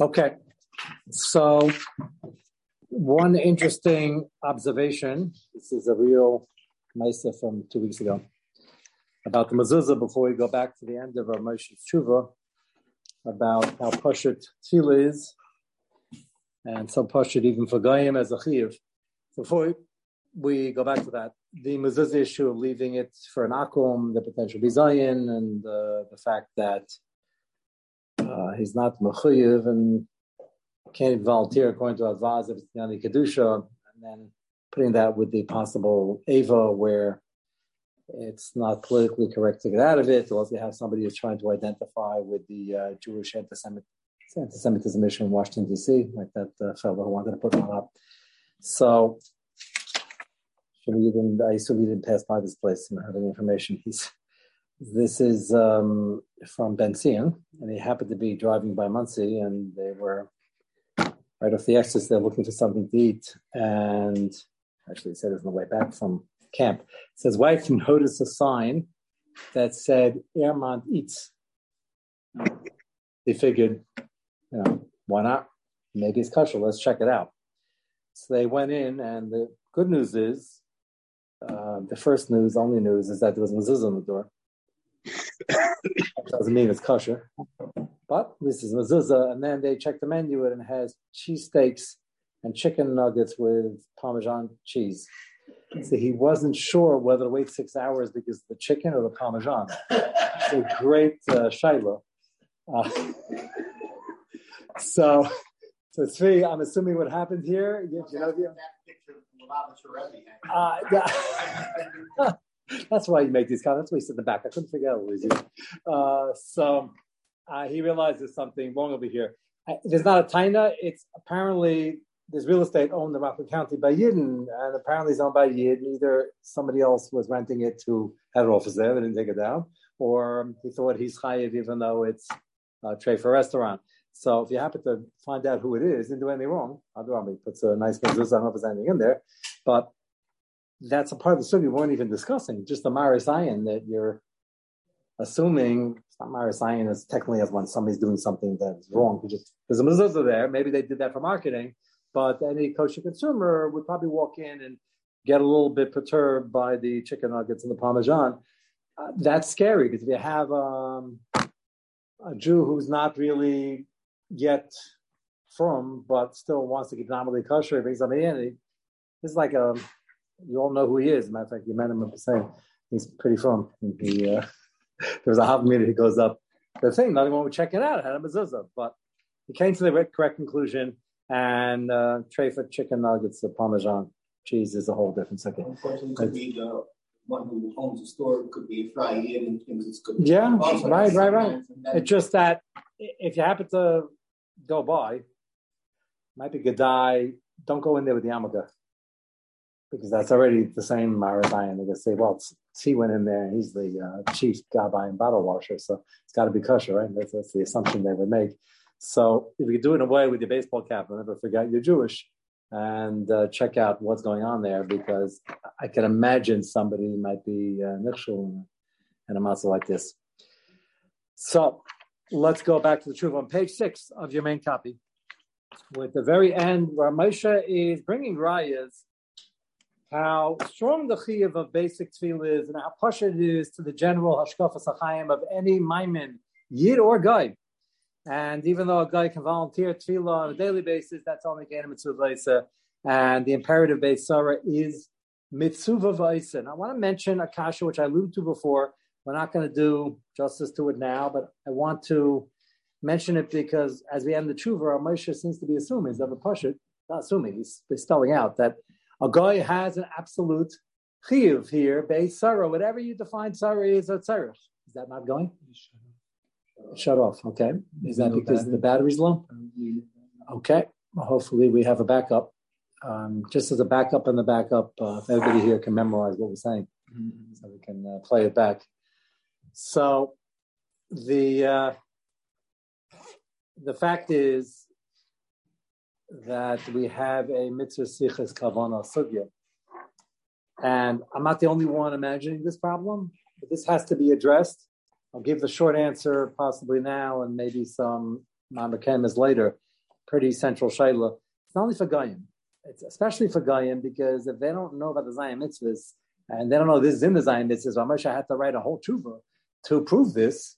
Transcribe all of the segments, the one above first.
Okay, so one interesting observation. This is a real Mesa from two weeks ago about the mezuzah. Before we go back to the end of our Moshe Tshuva, about how Pashat Tefillah is, and some Pashat even for Goyim as a chiyuv. Before we go back to that, the mezuzah issue of leaving it for an akum, the potential bizayin, and uh, the fact that uh, he's not mechuyev and can't volunteer according to Avaz if it's Kedusha, and then putting that with the possible Ava where it's not politically correct to get out of it, or you have somebody who's trying to identify with the uh, Jewish anti anti-Semitism issue in Washington, D.C., like that uh, fellow who wanted to put one up. So, I assume you didn't pass by this place and have any information. He's this is um, from Ben Zion, and he happened to be driving by Monsey, and they were right off the exit. They're looking for something to eat, and actually, said it on the way back from camp. It says wife noticed a sign that said Airmont eats. They figured, you know, why not? Maybe it's kosher. Let's check it out. So they went in, and the good news is, uh, the first news, only news, is that there was a mezuzah on the door doesn't mean it's kosher, but this is mezuzah. And then they check the menu and it has cheesesteaks and chicken nuggets with Parmesan cheese. So he wasn't sure whether to wait six hours because the chicken or the Parmesan. It's a great uh, shiloh. Uh, so, so Tzvi, I'm assuming what happened here. You, you know, uh, yeah. That's why you make these comments. We sit in the back. I couldn't figure out what was you. Uh, so uh, he realizes something wrong over here. Uh, there's not a taina. It's apparently there's real estate owned in Rockland County by Yidden, and apparently it's owned by Yidden. Either somebody else was renting it to had an office there, they didn't take it down, or he thought he's chayiv even though it's a trade for a restaurant. So if you happen to find out who it is, didn't do anything wrong. He puts a nice mezuzah. I don't know if there's anything in there, but that's a part of the story we weren't even discussing. Just the Marisayan that you're assuming it's not Marisayan as technically as when somebody's doing something that's wrong. Just, there's a mezuzah there. Maybe they did that for marketing, but any kosher consumer would probably walk in and get a little bit perturbed by the chicken nuggets and the parmesan. Uh, that's scary because if you have um, a Jew who's not really yet from, but still wants to keep nominally kosher, brings somebody in, it's like a you all know who he is. Matter of fact, you met him at the same. He's pretty fun. He, uh, there's a half meter he goes up the thing. Not even would check it out. Had a mezuzah, but he came to the correct conclusion. And uh, tray for chicken nuggets, the Parmesan cheese is a whole different second. Unfortunately, could be the one who owns the store could be a in and thinks it's good. Yeah, right, right, right. It's just that if you happen to go by, might be good die. Don't go in there with the amaga because that's already the same Marizayan. They can say, well, he went in there and he's the uh, chief gabbai and bottle washer, so it's got to be kosher, right? That's, that's, the assumption they would make. So if you do it away with your baseball cap, never forget you're Jewish and uh, check out what's going on there because I can imagine somebody might be uh, nichshul in a matzah like this. So let's go back to the truth on page six of your main copy. With the very end where Moshe is bringing rayas how strong the chiyuv of basic tefillah is and how push it is to the general hashkafas hachayim of any maimin, yid or guy. And even though a guy can volunteer tefillah on a daily basis, that's only gain mitzvah And the imperative base sarah is mitzvah vaisa. And I want to mention a kasha which I alluded to before. We're not going to do justice to it now, but I want to mention it because as we end the tshuva, our Moshe seems to be assuming, he's never push it, not assuming, he's, he's spelling out that a guy has an absolute chiyuv here, base sarah. Whatever you define sarah is a tzarech. Is that not going? Shut off. Okay. Is that because the battery's low? Okay. Well, hopefully we have a backup. Um, just as a backup and the backup, uh, everybody here can memorize what we're saying, mm-hmm. so we can uh, play it back. So the uh, the fact is that we have a mitzvah sichas kavana sugya. And I'm not the only one imagining this problem, but this has to be addressed. I'll give the short answer possibly now and maybe some Mamakem is later, pretty central Shaila. It's not only for Goyim, it's especially for Goyim because if they don't know about the Zion mitzvahs and they don't know this is in the Zion mitzvahs, Ramosha had to write a whole tshuva to prove this,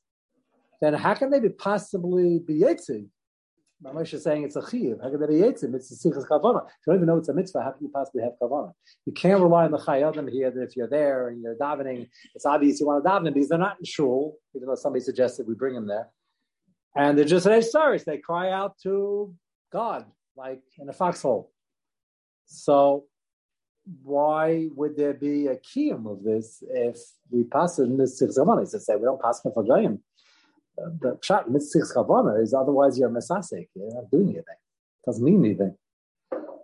then how can they be possibly be Yitzig? Ramesh is saying it's a chiv. How can they be yitzim? It's a sichas kavana. If you don't even know it's a mitzvah, how can you possibly have kavana? You can't rely on the chayadim here that if you're there and you're davening, it's obvious you want to daven because they're not in shul, even though somebody suggested we bring them there. And they're just they stars. They cry out to God like in a foxhole. So why would there be a kiyum of this if we pass it in this sichas kavana? He say we don't pass it for goyim the pshat mitzvah chavana is otherwise you're mesasek. You're not doing anything. It doesn't mean anything.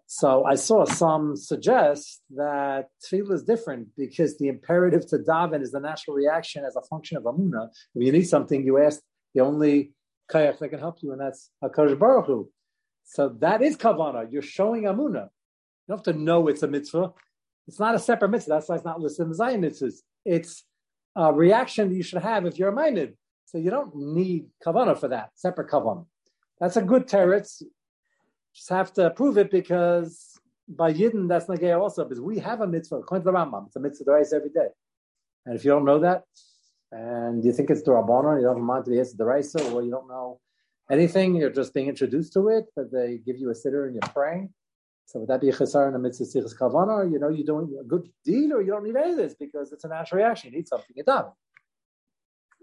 So I saw some suggest that tefillah is different because the imperative to daven is the natural reaction as a function of amuna. When you need something, you ask the only kayak that can help you, and that's Hakadosh Baruch Hu. So that is kavana. You're showing amuna. You don't have to know it's a mitzvah. It's not a separate mitzvah. That's why it's not listed in the Zion mitzvahs. It's a reaction that you should have if you're a minded. So you don't need kavana for that, separate kavana. That's a good teretz. Just have to prove it because by Yidden, that's Nagaya also, because we have a mitzvah, according to the Rambam, it's a mitzvah the every day. And if you don't know that, and you think it's the Rabbanon, you don't mind to the Raisa, or you don't know anything, you're just being introduced to it, but they give you a sitter and you're praying. So would that be a chesar in the mitzvah sichas kavana? You know, you're doing a good deed, or you don't need any of this because it's a natural reaction. You need something, you done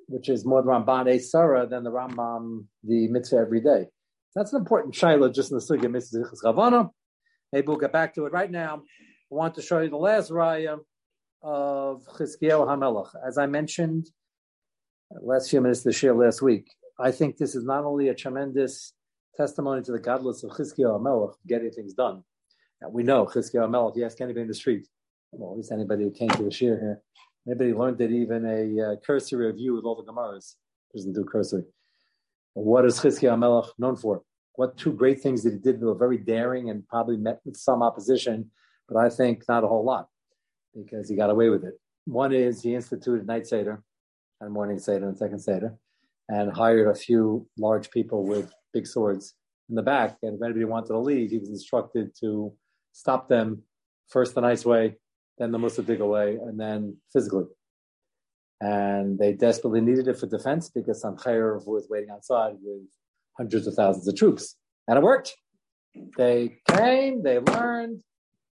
which is more the Ramban a Sarah than the Rambam the mitzvah every day. That's an important shaila just in the sugya mitzvah Chavana. Maybe we'll get back to it right now. I want to show you the last raya of Chizkiyahu Hamelach. As I mentioned, last few minutes of the share last week, I think this is not only a tremendous testimony to the godless of Chizkiyahu Hamelach getting things done. Now, we know Chizkiyahu Hamelach, you ask anybody in the street, well, at least anybody who came to the share here, Anybody learned that even a uh, cursory review with all the Gemaras doesn't do cursory. What is Chizkiah Melech known for? What two great things that he did that were very daring and probably met with some opposition, but I think not a whole lot because he got away with it. One is he instituted night seder and morning seder and second seder and hired a few large people with big swords in the back. And if anybody wanted to leave, he was instructed to stop them first the nice way, then the Musadig away, and then physically. And they desperately needed it for defense because Sanchair was waiting outside with hundreds of thousands of troops. And it worked. They came, they learned,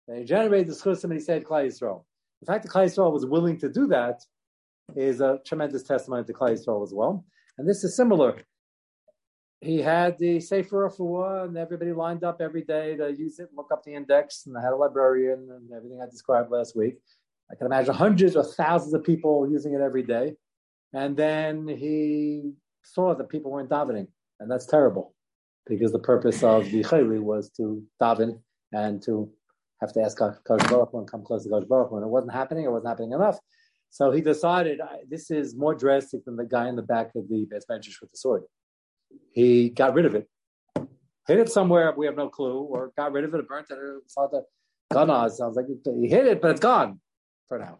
they generated the schusim, and he said Klai Yisrael. The fact that Klai Yisrael was willing to do that is a tremendous testimony to Klai Yisrael as well. And this is similar he had the Sefer Refuah, and everybody lined up every day to use it, look up the index, and I had a librarian and everything I described last week. I can imagine hundreds or thousands of people using it every day. And then he saw that people weren't davening, and that's terrible because the purpose of the chayli was to daven and to have to ask Kosh Baruch and come close to Kosh Baruch and it wasn't happening, it wasn't happening enough. So he decided this is more drastic than the guy in the back of the best with the sword he got rid of it. Hid it somewhere, we have no clue, or got rid of it, burnt it, or saw the gun on. Sounds like he hid it, but it's gone for now.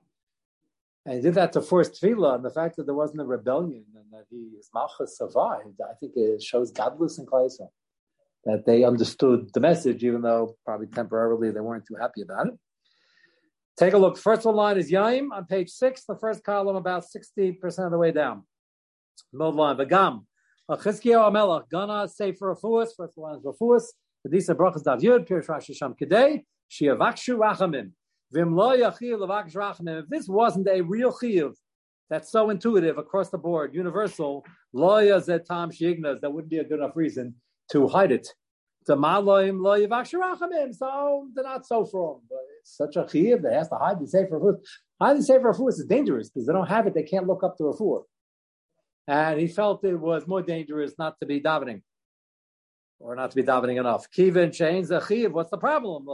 And he did that to force tefillah, and the fact that there wasn't a rebellion and that he, his malchus survived, I think it shows godless and Klaisa. That they understood the message, even though probably temporarily they weren't too happy about it. Take a look. First one line is Yaim on page six, the first column about 60% of the way down. Middle line, Vagam. Chizkiyahu Amelach, Gana Sefer Refuas, first one is Refuas, Kedisa Brachas Dav Yud, Pirish Rashi Sham Kedei, Shiavakshu Rachamim. Vim lo yachil levakish rachamim. If this wasn't a real chiyuv that's so intuitive across the board, universal, lo yazet tam shignas, that wouldn't be a good enough reason to hide it. So they're not so from. But it's such a chiyuv that has to hide the sefer. Hiding the sefer is dangerous because they don't have it. They can't look up to a refuah and he felt it was more dangerous not to be davening or not to be davening enough. Kivin chains achiv. What's the problem?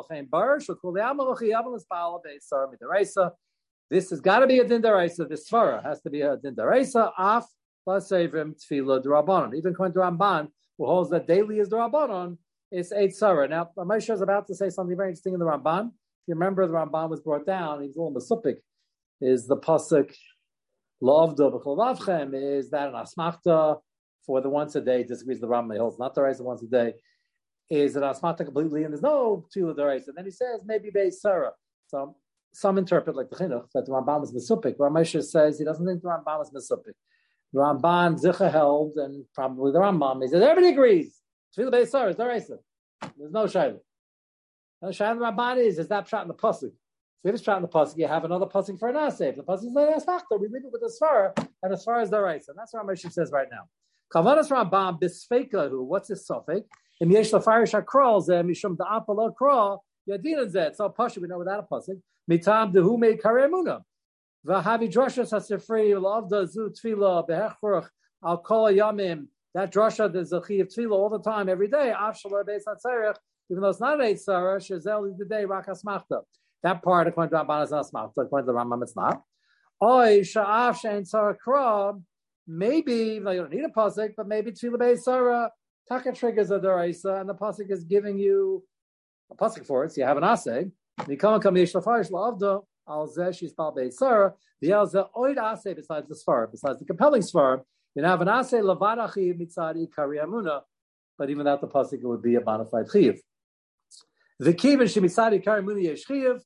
This has got to be a dindaraisa. This svara has to be a dindaraisa. Af plus tefillah drabanon. Even according to Ramban, who holds that daily is drabanon, it's eight sarah. Now, Moshe is about to say something very interesting in the Ramban. If you remember, the Ramban was brought down. He's a little masupik. Is the pasuk Lovda b'cholavchem is that an asmachta for the once a day disagrees with the Rambam. Holds not the rice once a day. Is it asmata completely, and there's no two of the. And then he says maybe Beis Sarah. So some interpret like the chinuch that the Rambam is mesupik. Ramesha says he doesn't think the Rambam is mesupik. Ramban Zicha held, and probably the Rambam. He says everybody agrees. Tefillah Beis Sarah is the rice. There's no shayla. No shayla. The Ramban is is that shot in the pasuk. So if it's shot the pasuk, you have another pasuk for an asay. the pasuk is asfachta, we leave it with the svara, and as far as the rice, and that's what Ramesh says right now. Kavanas Rambam bisfeikahu. What's his suffix? Im yesh lafarish hakral ze mishum da'apala kral yadin zet. So pasha we know without a pasuk. Mitam dehu made karemuna. Vahavi drasha hasifrei lavda zu tefila behechruch al kol yamim. That drasha the zachi of tefila all the time, every day. Beis. Even though it's not eight sarah, shazel is the day rakas machta. That part according to Ramban is not smachta. According to the Rambam, it's not. Oy sha'af she'en sarah. Maybe you don't need a pasuk, but maybe tefillah sarah taka triggers a and the pasuk is giving you a pasuk for it. So you have an asay. Nikam kam yesh lafarish la'avda al zeh she's sarah. The zeh oid asay besides the svar, besides the compelling svar. You have an asay lavadachi mitzadi kariyamuna, but even without the pasuk, would be a modified chiv. The kivin shemitzadi kariyamuna yesh chiv.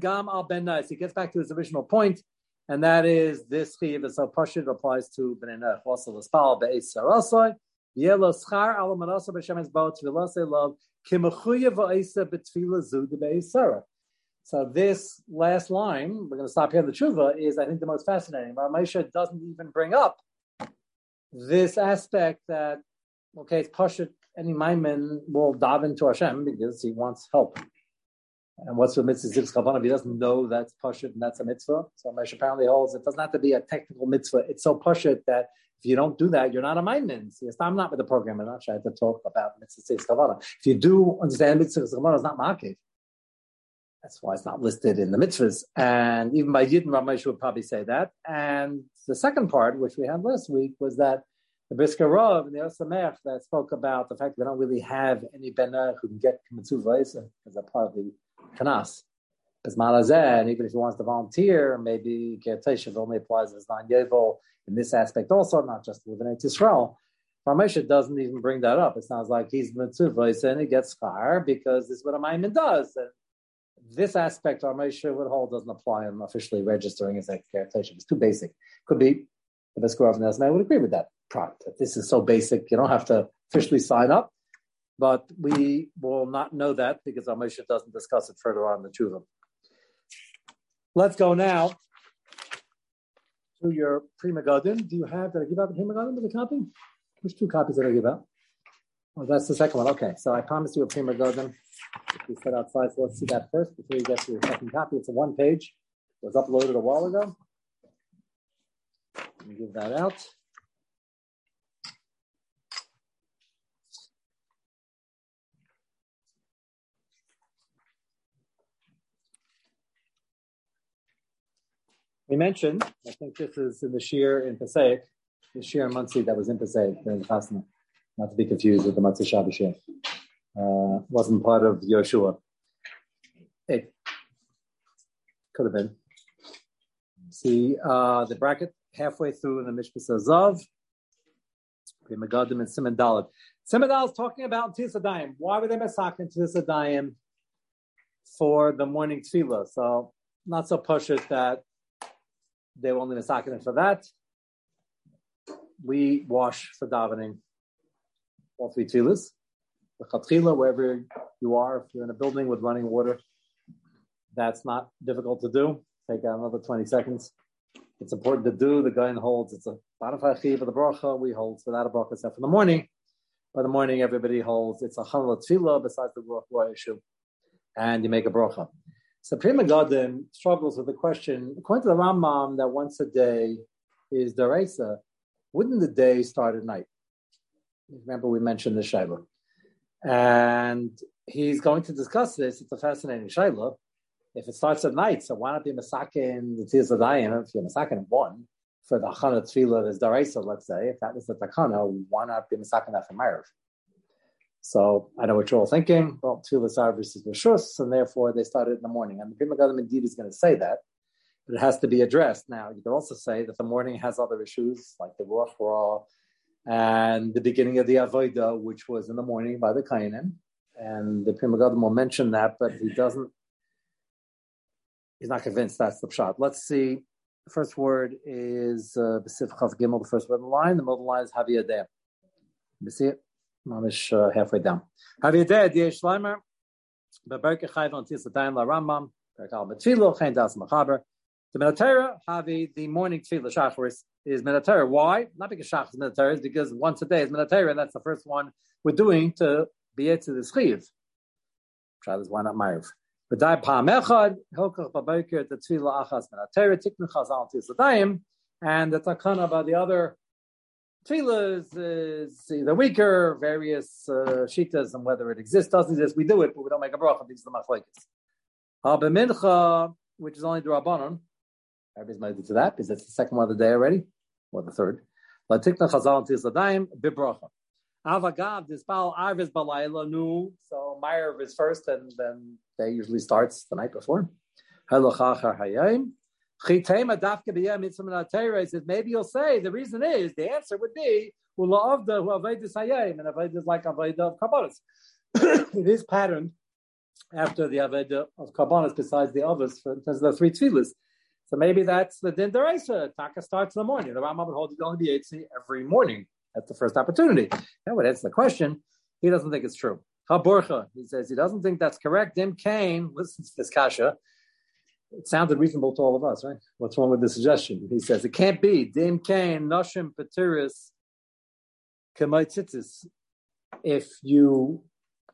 Gam al ben He gets back to his original point and that is this chiv is so pashut applies to bnei also l'spal be'es sarasai yelo schar al manasa b'shemes bo tefillah love kimachuya va'isa b'tefillah zu be'es sarah. So this last line, we're going to stop here in the tshuva, is I think the most fascinating. Ramesha doesn't even bring up this aspect that okay, it's pashut. Any maimin will dive into Hashem because he wants help. And what's the mitzvah zivs kavanah? He doesn't know that's pashut and that's a mitzvah. So Mesh apparently holds it doesn't have to be a technical mitzvah. It's so pashut that if you don't do that, you're not a mindman. Yes, I'm not with the program. I'm not trying to talk about mitzvah zivs kavanah. If you do understand mitzvah kavanah, it's not market. That's why it's not listed in the mitzvahs. And even by Yidden, Ramesh would probably say that. And the second part, which we had last week, was that the Brisker Rav and the Osamech that spoke about the fact that we don't really have any benah who can get mitzvah as a part of the kanas. And even if he wants to volunteer, maybe Kerteshav only applies as non yevel in this aspect also, not just within Israel. Ramesha doesn't even bring that up. It sounds like he's mitzvah and he gets fire because this is what a Maimon does. And this aspect Ramesha would hold doesn't apply in officially registering as a Kerteshav. It's too basic. Could be the Biskor of Nesmeh would agree with that product. That this is so basic, you don't have to officially sign up. But we will not know that because our Moshe doesn't discuss it further on in the Tshuva. Let's go now to your Pri Megadim. Do you have, did I give out the Pri Megadim with a copy? Which two copies did I give out? Oh, that's the second one. Okay, so I promised you a Pri Megadim. We set outside, so let's see that first before you get to your second copy. It's a one page. It was uploaded a while ago. Let me give that out. We mentioned, I think this is in the Shir in Passaic, the Shir in Monsey that was in Passaic during the Chasna, not to be confused with the Matzah Shabbat Shir. Uh, wasn't part of Yoshua. It could have been. See uh, the bracket halfway through in the Mishpah says Zav, Megadim and Simon Dalit. Simon is talking about Tisadayim. Why were they massacring Tisadayim for the morning tefillah? So not so push it that they were only misakin for that. We wash for davening all three tefillahs. The chatchila, wherever you are, if you're in a building with running water, that's not difficult to do. Take another 20 seconds. It's important to do. The guy holds it's a banafachi for the bracha. We hold without a bracha except for the morning. By the morning, everybody holds it's a chanel tefillah besides the bracha issue, and you make a bracha. So Pri Megadim struggles with the question, according to the Rambam, that once a day is Daraisa, wouldn't the day start at night? Remember we mentioned the Shaila. And he's going to discuss this. It's a fascinating Shaila. If it starts at night, so why not be Masakin, the Tiz If you're Masakin one, for the Chana Tfila, there's Daraisa, let's say, if that was the Takana, why not be Masakin that for Marav? So I know what you're all thinking. Well, Tfilas are versus Rishus, and therefore they started in the morning. And the Pri Megadim indeed is going to say that, but it has to be addressed. Now, you could also say that the morning has other issues like the Ruach Ra, and the beginning of the Avodah, which was in the morning by the Kainim. And the Pri Megadim will mention that, but he doesn't, he's not convinced that's the shot. Let's see. The first word is Besif uh, Chav Gimel, the first word in the line. The middle line is Haviyadeh. You see it? Mamish uh, halfway down. Haviyadeh, Dieh Shleimer, Beberke Chayv on Tis Latayim La Rambam, Perkal Betfilo, Chain Das Machaber. The Minatera, Havi, the morning Tefillah Shacharis is Minatera. Why? Not because Shach is Minatera, it's because once a day is Minatera, and that's the first one we're doing to be to the Schiv. Try this, why not Ma'ariv? V'dai pa'am echad, hilkach b'boker, the tefillah achas Minatera, tiknu chazal tisadayim, and the takana by the other tefillahs is either weaker, various uh, shitas, and whether it exists, doesn't exist, we do it, but we don't make a bracha, these are the machlekes. Ha which is only the Rabbanon, Everybody's minded to that because it's the second one of the day already, or the third. Latikna chazal tisladaim bibracha. Avagav dispal arvis balayla nu. So Meyer is first, and then day usually starts the night before. Halachachar hayim. Says maybe you'll say the reason is the answer would be and avoidus like avodah of kabbalas. it is patterned after the avodah of kabbalas besides the others for the three tefillahs. So maybe that's the din deraisa. Taka starts in the morning. The Rambam would hold it only be every morning at the first opportunity. That would answer the question. He doesn't think it's true. Haborcha, he says he doesn't think that's correct. Dim Kane listens to this kasha. It sounded reasonable to all of us, right? What's wrong with the suggestion? He says it can't be. Dim Kane, Noshim Patiris, Kamaititis. If you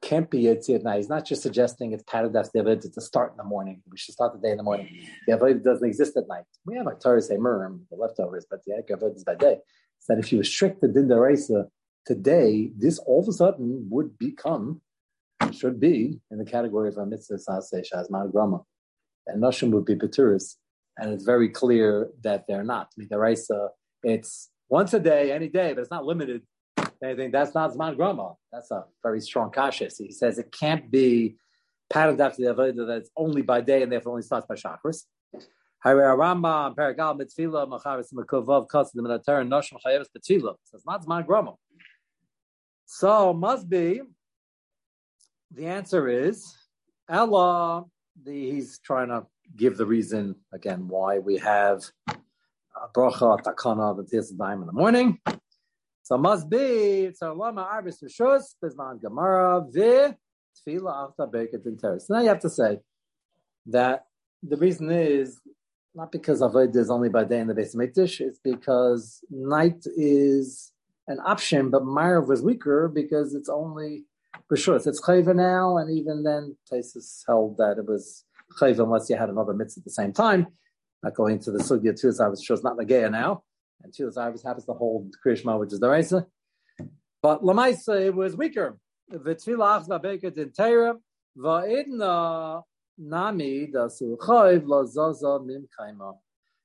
can't be Yitzhak now. He's not just suggesting it's Paradas David to start in the morning. We should start the day in the morning. The Avodah doesn't exist at night. We have a Torah say Murim, the leftovers, but the Avodah is by day. That if you restrict the Din today, this all of a sudden would become, should be, in the category of a mitzvah saseh shazman grama. And Noshim would be Peturis. And it's very clear that they're not. Midaraisa, it's once a day, any day, but it's not limited Anything That's not Zman Grama. That's a very strong. So he says it can't be patterned after the Avodah that it's only by day and therefore only starts by chakras. So it's not Zman Grama. So must be, the answer is, Ella, the, he's trying to give the reason, again, why we have bracha, takana, tis time in the morning. So must be so lama arbis rishus bizman gemara vi tefila after beket in teres. Now you have to say that the reason is not because avodah is only by day in the base of. It's because night is an option, but Marav was weaker because it's only rishus. It's chayva now, and even then, Taisus held that it was chayva unless you had another mitzvah at the same time. Not going to the sugya too, I was sure it's not Nagaya now and Tzilas Arvis happens to hold Krishma, which is the Raisa. But Lamaisa, it was weaker. V'tfila achza beket in Teira, va'idna nami da suchoiv la zaza min kaima.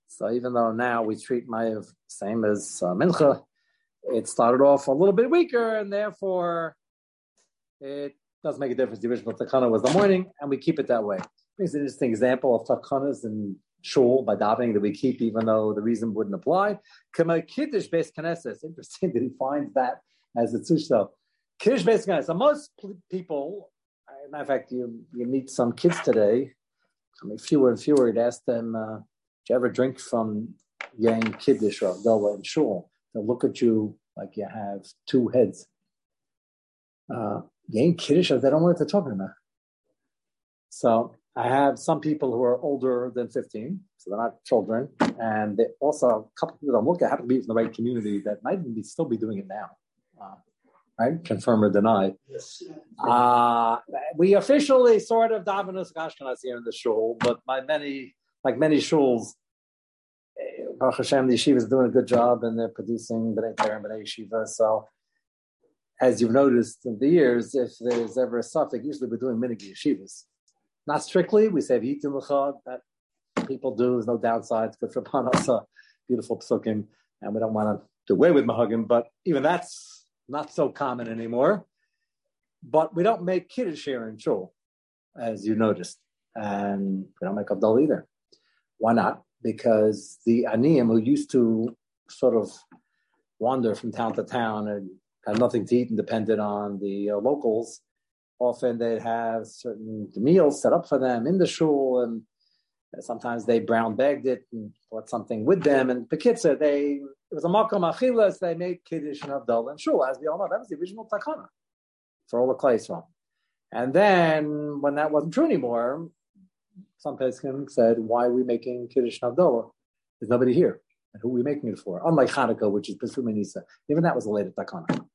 So even though now we treat Mayev same as uh, Mincha, it started off a little bit weaker, and therefore it doesn't make a difference. The original takana was the morning, and we keep it that way. Brings an interesting example of takanas in shul by davening that we keep, even though the reason wouldn't apply. Kama kiddush based knesses. Interesting that he finds that as a tzushto. Kiddush based knesses. So most people, matter of fact, you you meet some kids today. I mean, fewer and fewer. You'd ask them, uh, "Do you ever drink from Yang Kiddush or Abdullah in shul?" They'll look at you like you have two heads. Uh, Yang Kiddush, they don't know what they're talking about. So I have some people who are older than 15, so they're not children, and they also a couple of people I'm looking at happen to be from the right community that might even be, still be doing it now. Uh, right? Confirm or deny. Yes. Uh, we officially sort of davenus Ashkenaz here in the shul, but my many, like many shuls, eh, Baruch Hashem, the yeshiva is doing a good job and they're producing B'nai and B'nai Yeshiva. So, as you've noticed in the years, if there's ever a suffix, usually we're doing many yeshivas. Not strictly, we say v'yitim that people do, there's no downside, it's good for panasa, beautiful psukim, and we don't want to do away with mahagim, but even that's not so common anymore. But we don't make kiddush here in shul, as you noticed, and we don't make abdul either. Why not? Because the aniyim who used to sort of wander from town to town and had nothing to eat and depended on the uh, locals, often they'd have certain meals set up for them in the shul, and sometimes they brown bagged it and brought something with them. And Pekitza, they it was a makom achilas. They made kiddush and avdol and shul, as we all know. That was the original takana for all the clays from. And then when that wasn't true anymore, some Pesachim said, "Why are we making kiddush and avdol? There's nobody here." And who are we making it for? Unlike Hanukkah, which is Nisa. Even that was a later takana.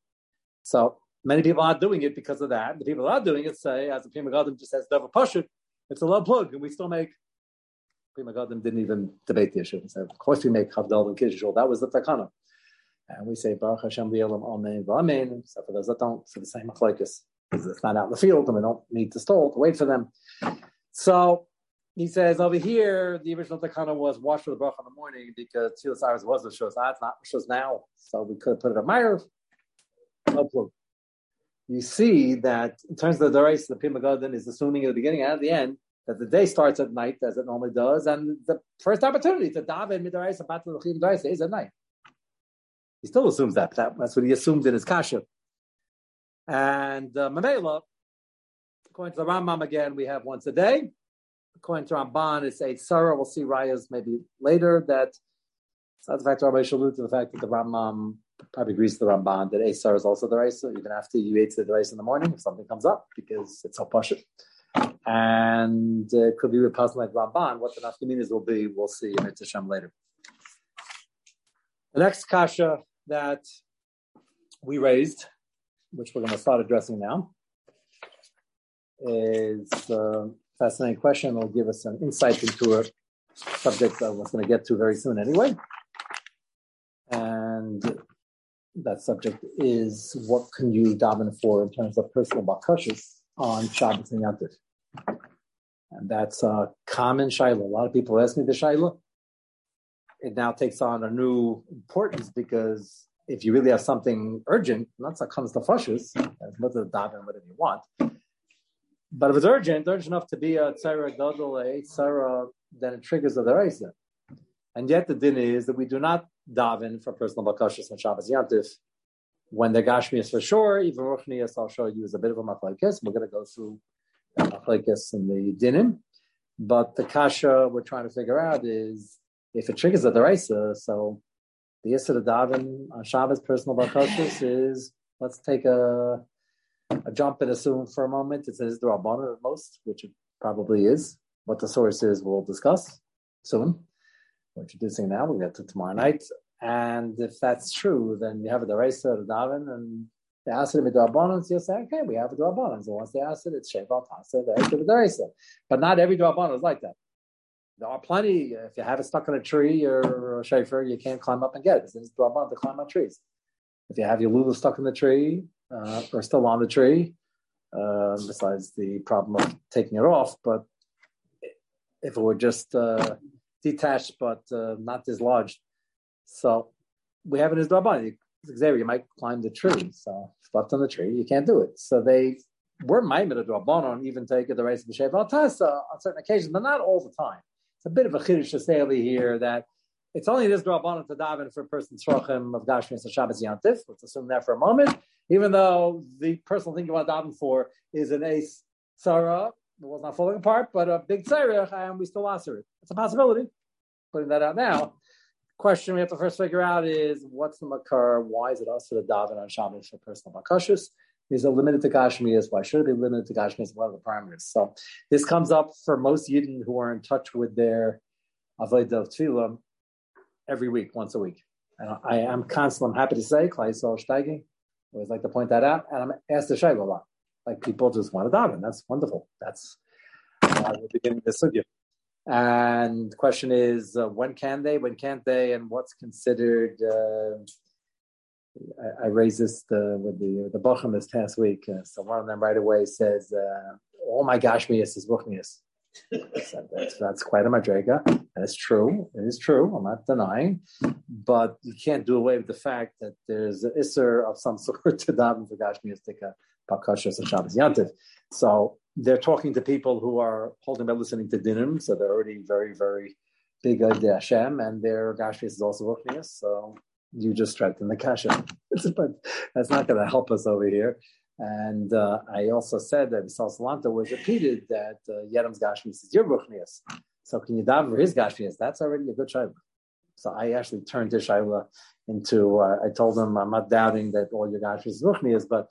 So many people aren't doing it because of that. The people that are doing it say, as the Pri Megadim just says, Dava Pashut, it's a low plug, and we still make. Pri Megadim didn't even debate the issue. He said, of course we make Havdal and Kiddush. That was the takana. And we say, Baruch Hashem li'olam amen v'amen. So for those that don't, so the same machlokes. It's not out in the field, and we don't need to stall to wait for them. So he says over here, the original takana was wash for the bracha in the morning because Tzilas was the shos. That's not shos now, so we could have put it on Meyer. Clue. You see that in terms of the Dorais, the Pri Megadim is assuming at the beginning and at the end that the day starts at night as it normally does, and the first opportunity to daven midarais about the Dorais is at night. He still assumes that, that. That's what he assumed in his kasha. And uh, Mamela, according to the Rambam again, we have once a day. According to Ramban, it's a Sarah. We'll see Rayas maybe later that. So that's the fact that Rabbi Shalut to the fact that the Rambam probably agrees to the Ramban that Asar is also the Raisa, even after you ate the Raisa in the morning, if something comes up, because it's so pashut. And uh, could be with person like Ramban. What the nafkaminas will be, we'll see in Hashem later. The next kasha that we raised, which we're going to start addressing now, is a fascinating question. It'll give us an insight into a subject that we're going to get to very soon anyway. And that subject is what can you daven for in terms of personal bakashas on Shabbos and Yantif. And that's a common shaila. A lot of people ask me the shaila. It now takes on a new importance because if you really have something urgent, not so comes to fashus, as much as daven whatever you want. But if it's urgent, urgent enough to be a tzara gadol, a tzara, then it triggers the deraisa. And yet the din is that we do not daven for personal bakashas on Shabbos Yantif. When the Gashmi is for sure, even Ruchnias, I'll show you is a bit of a machlekes. We're going to go through the and the dinim. But the kasha we're trying to figure out is if it triggers the deraisa, so the Yisra daven on Shabbos personal bakashas is let's take a a jump and assume for a moment it says the Rabbanah at most, which it probably is. What the source is, we'll discuss soon. Introducing now. We'll get to tomorrow night. And if that's true, then you have a Daraisa, a Davin, and the Asid of Darabanan, you'll say, okay, we have a Darabanan. So once they ask it, it's Sheval Tasa, the Asid of Daraisa. But not every Darabanan is like that. There are plenty, if you have it stuck in a tree or a shafer, you can't climb up and get it. It's Darabanan to climb on trees. If you have your lulu stuck in the tree uh, or still on the tree, uh, besides the problem of taking it off, but if it were just uh, detached but uh, not dislodged. So we have as Rabban. Xavier, you might climb the tree. So left on the tree, you can't do it. So they were maimed at Rabbanon, even take the race of the Shev Tasa on certain occasions, but not all the time. It's a bit of a chiddush to here that it's only this Rabbanon to daven for a person's tzrochim of Gashmis and Shabbos Yantif. Let's assume that for a moment. Even though the personal thing you want to daven for is an ace Sarah, it was not falling apart, but a big tzarech, and we still answer it. It's a possibility. Putting that out now. Question we have to first figure out is what's the makar? Why is it also to daven on Shabbos for personal makashus? Is it limited to gashmias? Why should it be limited to gashmias? One of the parameters? So this comes up for most Yidden who are in touch with their Avodah of every week, once a week. And I am constantly, I'm happy to say, Klaisel Steiging, always like to point that out. And I'm asked to shave a lot. Like people just want to daven. That's wonderful. That's why we're beginning this sugya. And the question is, uh, when can they? When can't they? And what's considered? Uh, I, I, raised this the, with the the Bochum this past week. Uh, so one of them right away says, uh, "Oh my gosh, mias is ruchnias." so that's, that's quite a madrega, and it's true. It is true. I'm not denying, but you can't do away with the fact that there's an isser of some sort to daven for gashmias tika pakashas and Shabbos yantiv. So they're talking to people who are holding by listening to dinim, so they're already very, very big the Hashem, and their gashmias is also ruchnias. So you just strengthen the kasha. but that's not going to help us over here. And uh, I also said that Sal Salanta was repeated that uh, Yedam's Gashmis is your Ruchnias. So can you daven for his Gashmis? That's already a good Shaila. So I actually turned to Shaila into, uh, I told him, I'm not doubting that all your Gashmis is Ruchnias, but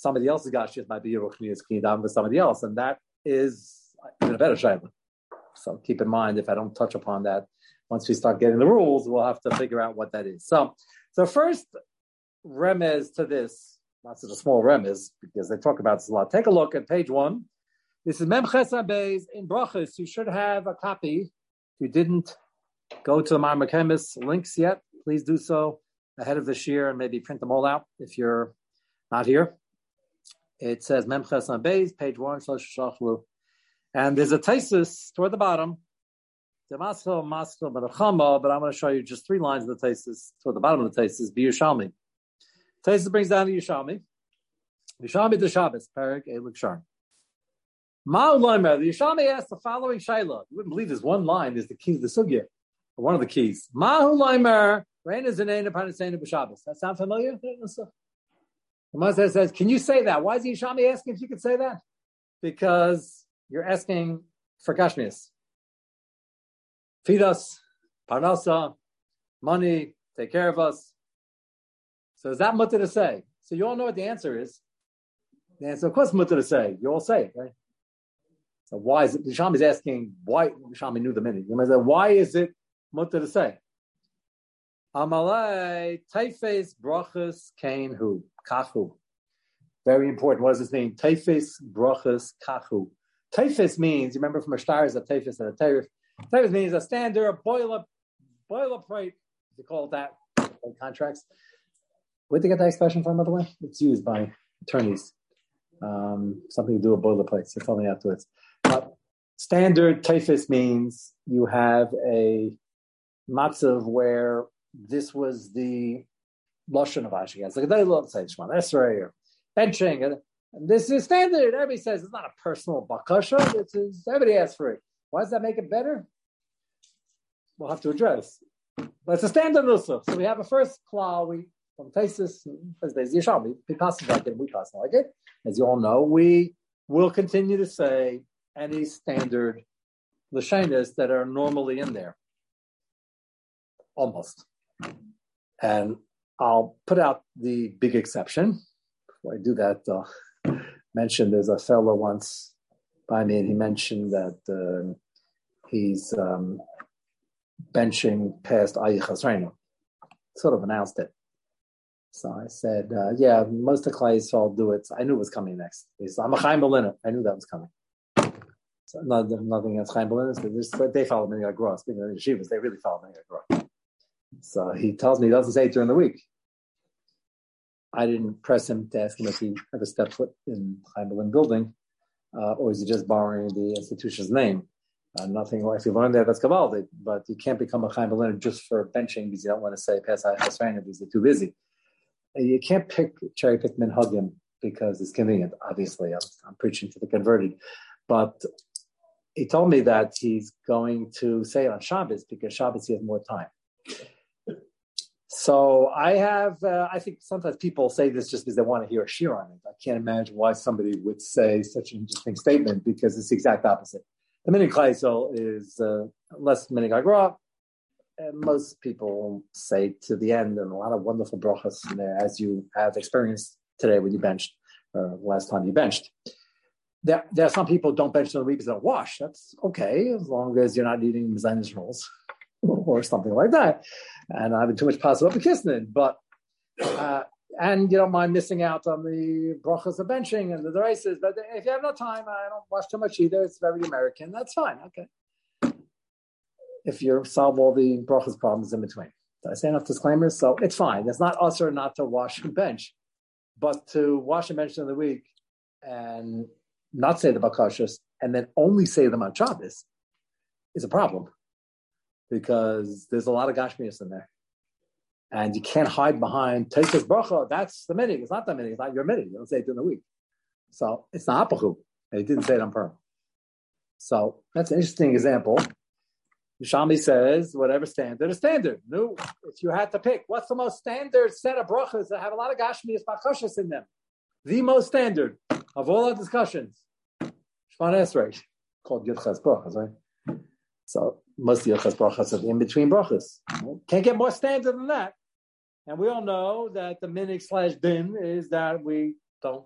somebody else's Gashmis might be your Ruchnias. Can you daven for somebody else? And that is even a better Shaila. So keep in mind, if I don't touch upon that, once we start getting the rules, we'll have to figure out what that is. So, so first remez to this, not such a small remez, because they talk about this a lot. Take a look at page one. This is Memches Abeis in Brachas. You should have a copy. If you didn't go to the Marmachemis links yet, please do so ahead of this year and maybe print them all out if you're not here. It says Memches Abeis, page one, and there's a tesis toward the bottom but I'm going to show you just three lines of the tesis toward the bottom of the tesis, be Yerushalmi. Taisis brings down the Yerushalmi. Yerushalmi the Shabbos, Perik Elik Sharm. Ma'u the Yerushalmi asks the following Shaila. You wouldn't believe this one line is the key to the Sugya, one of the keys. Ma'u Laimer, Reina Zanena Panasena B'Shabbos. That sound familiar? The says, can you say that? Why is Yerushalmi asking if you could say that? Because you're asking for gashmias feed us, parnasa, money, take care of us. So is that mutter to say? So you all know what the answer is. The answer, of course, mutter to say. You all say right? So why is it? Shami is asking why. Shami knew the minute. You say, why is it mutter to say? Amalei taifes brachas kain hu kachu. Very important. What does this mean? Taifes brachas kachu. Taifes means you remember from a star is a taifes and a teirif. Tavis means a standard boiler boilerplate. They call it that contracts. Where'd they get that expression from, by the way? It's used by attorneys. Um, something to do with boilerplates. They told me afterwards. But standard typhus means you have a matzav where this was the lashon of Ashigas. Like they love say Shema Esrei benching. And this is standard. Everybody says it's not a personal bakasha. It's, everybody asks for it. Why does that make it better? We'll have to address. But it's a standard nusach. So we have a first claw, we from Tesis, as Yisham, we pass like it, we pass like it. As you all know, we will continue to say any standard lashanas that are normally in there. Almost. And I'll put out the big exception. Before I do that, uh, mention there's a fellow once by me, and he mentioned that uh, he's um, benching past Ayichas Reino. Sort of announced it. So I said, uh, yeah, most of Clay all do it. I knew it was coming next. He said, I'm a Chaim Berliner. I knew that was coming. So not, nothing against Chaim Berliner. They follow me like Gross. Speaking of the yeshivas, they really follow like Gross. So he tells me he doesn't say it during the week. I didn't press him to ask him if he ever stepped foot in Chaim building uh, or is he just borrowing the institution's name? Uh, nothing. If you learn that, that's kavaldik. But you can't become a chaim just for benching because you don't want to say Pesach Hasrein because you're too busy. You can't pick cherry pick minhagim because it's convenient. Obviously, I'm, I'm, preaching to the converted, but he told me that he's going to say it on Shabbos because Shabbos he has more time. So I have, uh, I think sometimes people say this just because they want to hear a shear on it. I can't imagine why somebody would say such an interesting statement because it's the exact opposite. The Kleisel is uh, less minig. And most people say to the end, and a lot of wonderful brachas in there, as you have experienced today when you benched, or last time you benched. There, there are some people don't bench in the week because they wash. That's okay, as long as you're not eating mezainis rolls or something like that and I have too much possible for kissing but uh, and you don't mind missing out on the brachas of benching and the races. But if you have no time, I don't watch too much either. It's very American. That's fine. Okay. If you solve all the brachas problems in between. Did I say enough disclaimers? So it's fine. It's not us or not to wash and bench, but to wash and bench in the week and not say the bakashas and then only say them on Shabbos is a problem because there's a lot of Gashmias in there. And you can't hide behind Tesis Bracha. That's the minig. It's not the minig. It's not your minig. You don't say it during the week. So it's not Apachu. And he didn't say it on purpose. So that's an interesting example. Shami says, whatever standard is standard. No, if you had to pick, what's the most standard set of brachas that have a lot of gashmias bakashas in them? The most standard of all our discussions. Shvan Esrei, called Yudchas brachas, right? So most Yudchas brachas are in between brachas. Can't get more standard than that. And we all know that the minig slash din is that we don't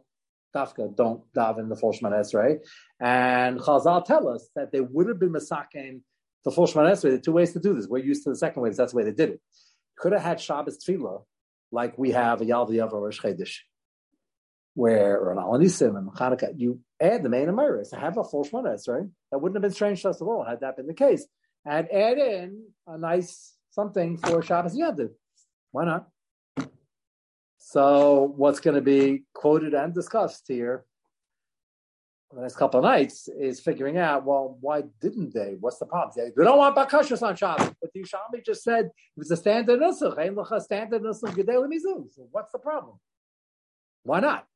dafka don't daven the full Shemana Esrei. And Chazal tell us that they would have been masakin the full Shemana Esrei. There are two ways to do this. We're used to the second way. That's the way they did it. Could have had Shabbos Tefillah like we have a Yalva or Rosh Chodesh, where or an Al HaNissim and Hanukkah. You add the main Amiris. Have a full Shemana Esrei. That wouldn't have been strange to us at all had that been the case. And add in a nice something for Shabbos Yad. Why not? So what's going to be quoted and discussed here the next couple of nights is figuring out, well, why didn't they? What's the problem? They, don't want bakashas on Shabbos, but the Yishami just said it was a standard nusach, a standard nusach So what's the problem? Why not?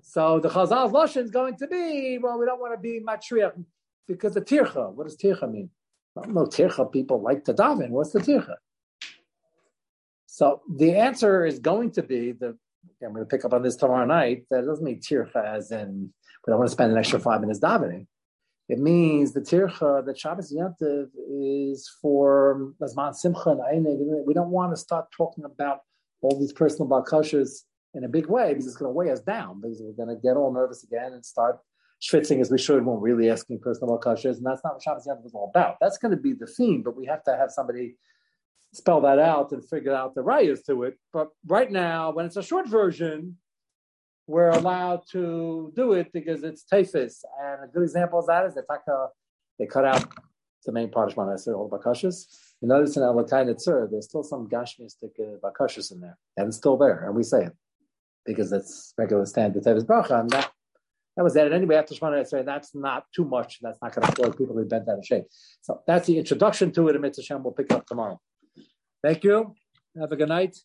So the Chazal's lashon is going to be, well, we don't want to be matriach because the tircha. What does tircha mean? Well, no tircha. People like to daven. What's the tircha? So the answer is going to be the. I'm going to pick up on this tomorrow night. That doesn't mean tircha as in we don't want to spend an extra five minutes davening. It means the tircha that Shabbos Yantiv is for Lazman Simcha and We don't want to start talking about all these personal bakashas in a big way because it's going to weigh us down because we're going to get all nervous again and start schwitzing as we should when we're really asking personal bakashas. And that's not what Shabbos Yantiv is all about. That's going to be the theme, but we have to have somebody spell that out and figure out the rayas to it. But right now, when it's a short version, we're allowed to do it because it's tefis. And a good example of that is the taka, they cut out the main part of Shemana Esrei, all the bakashas. You notice in Elokai Netzor, there's still some gashmistic uh, bakashas in there. And it's still there, and we say it because that's regular standard tefis bracha. And that, that was added anyway after Shemana Esrei. That's not too much. That's not going to throw people who bent out of shape. So that's the introduction to it. And Mitzvah Shem will pick up tomorrow. Thank you. Have a good night.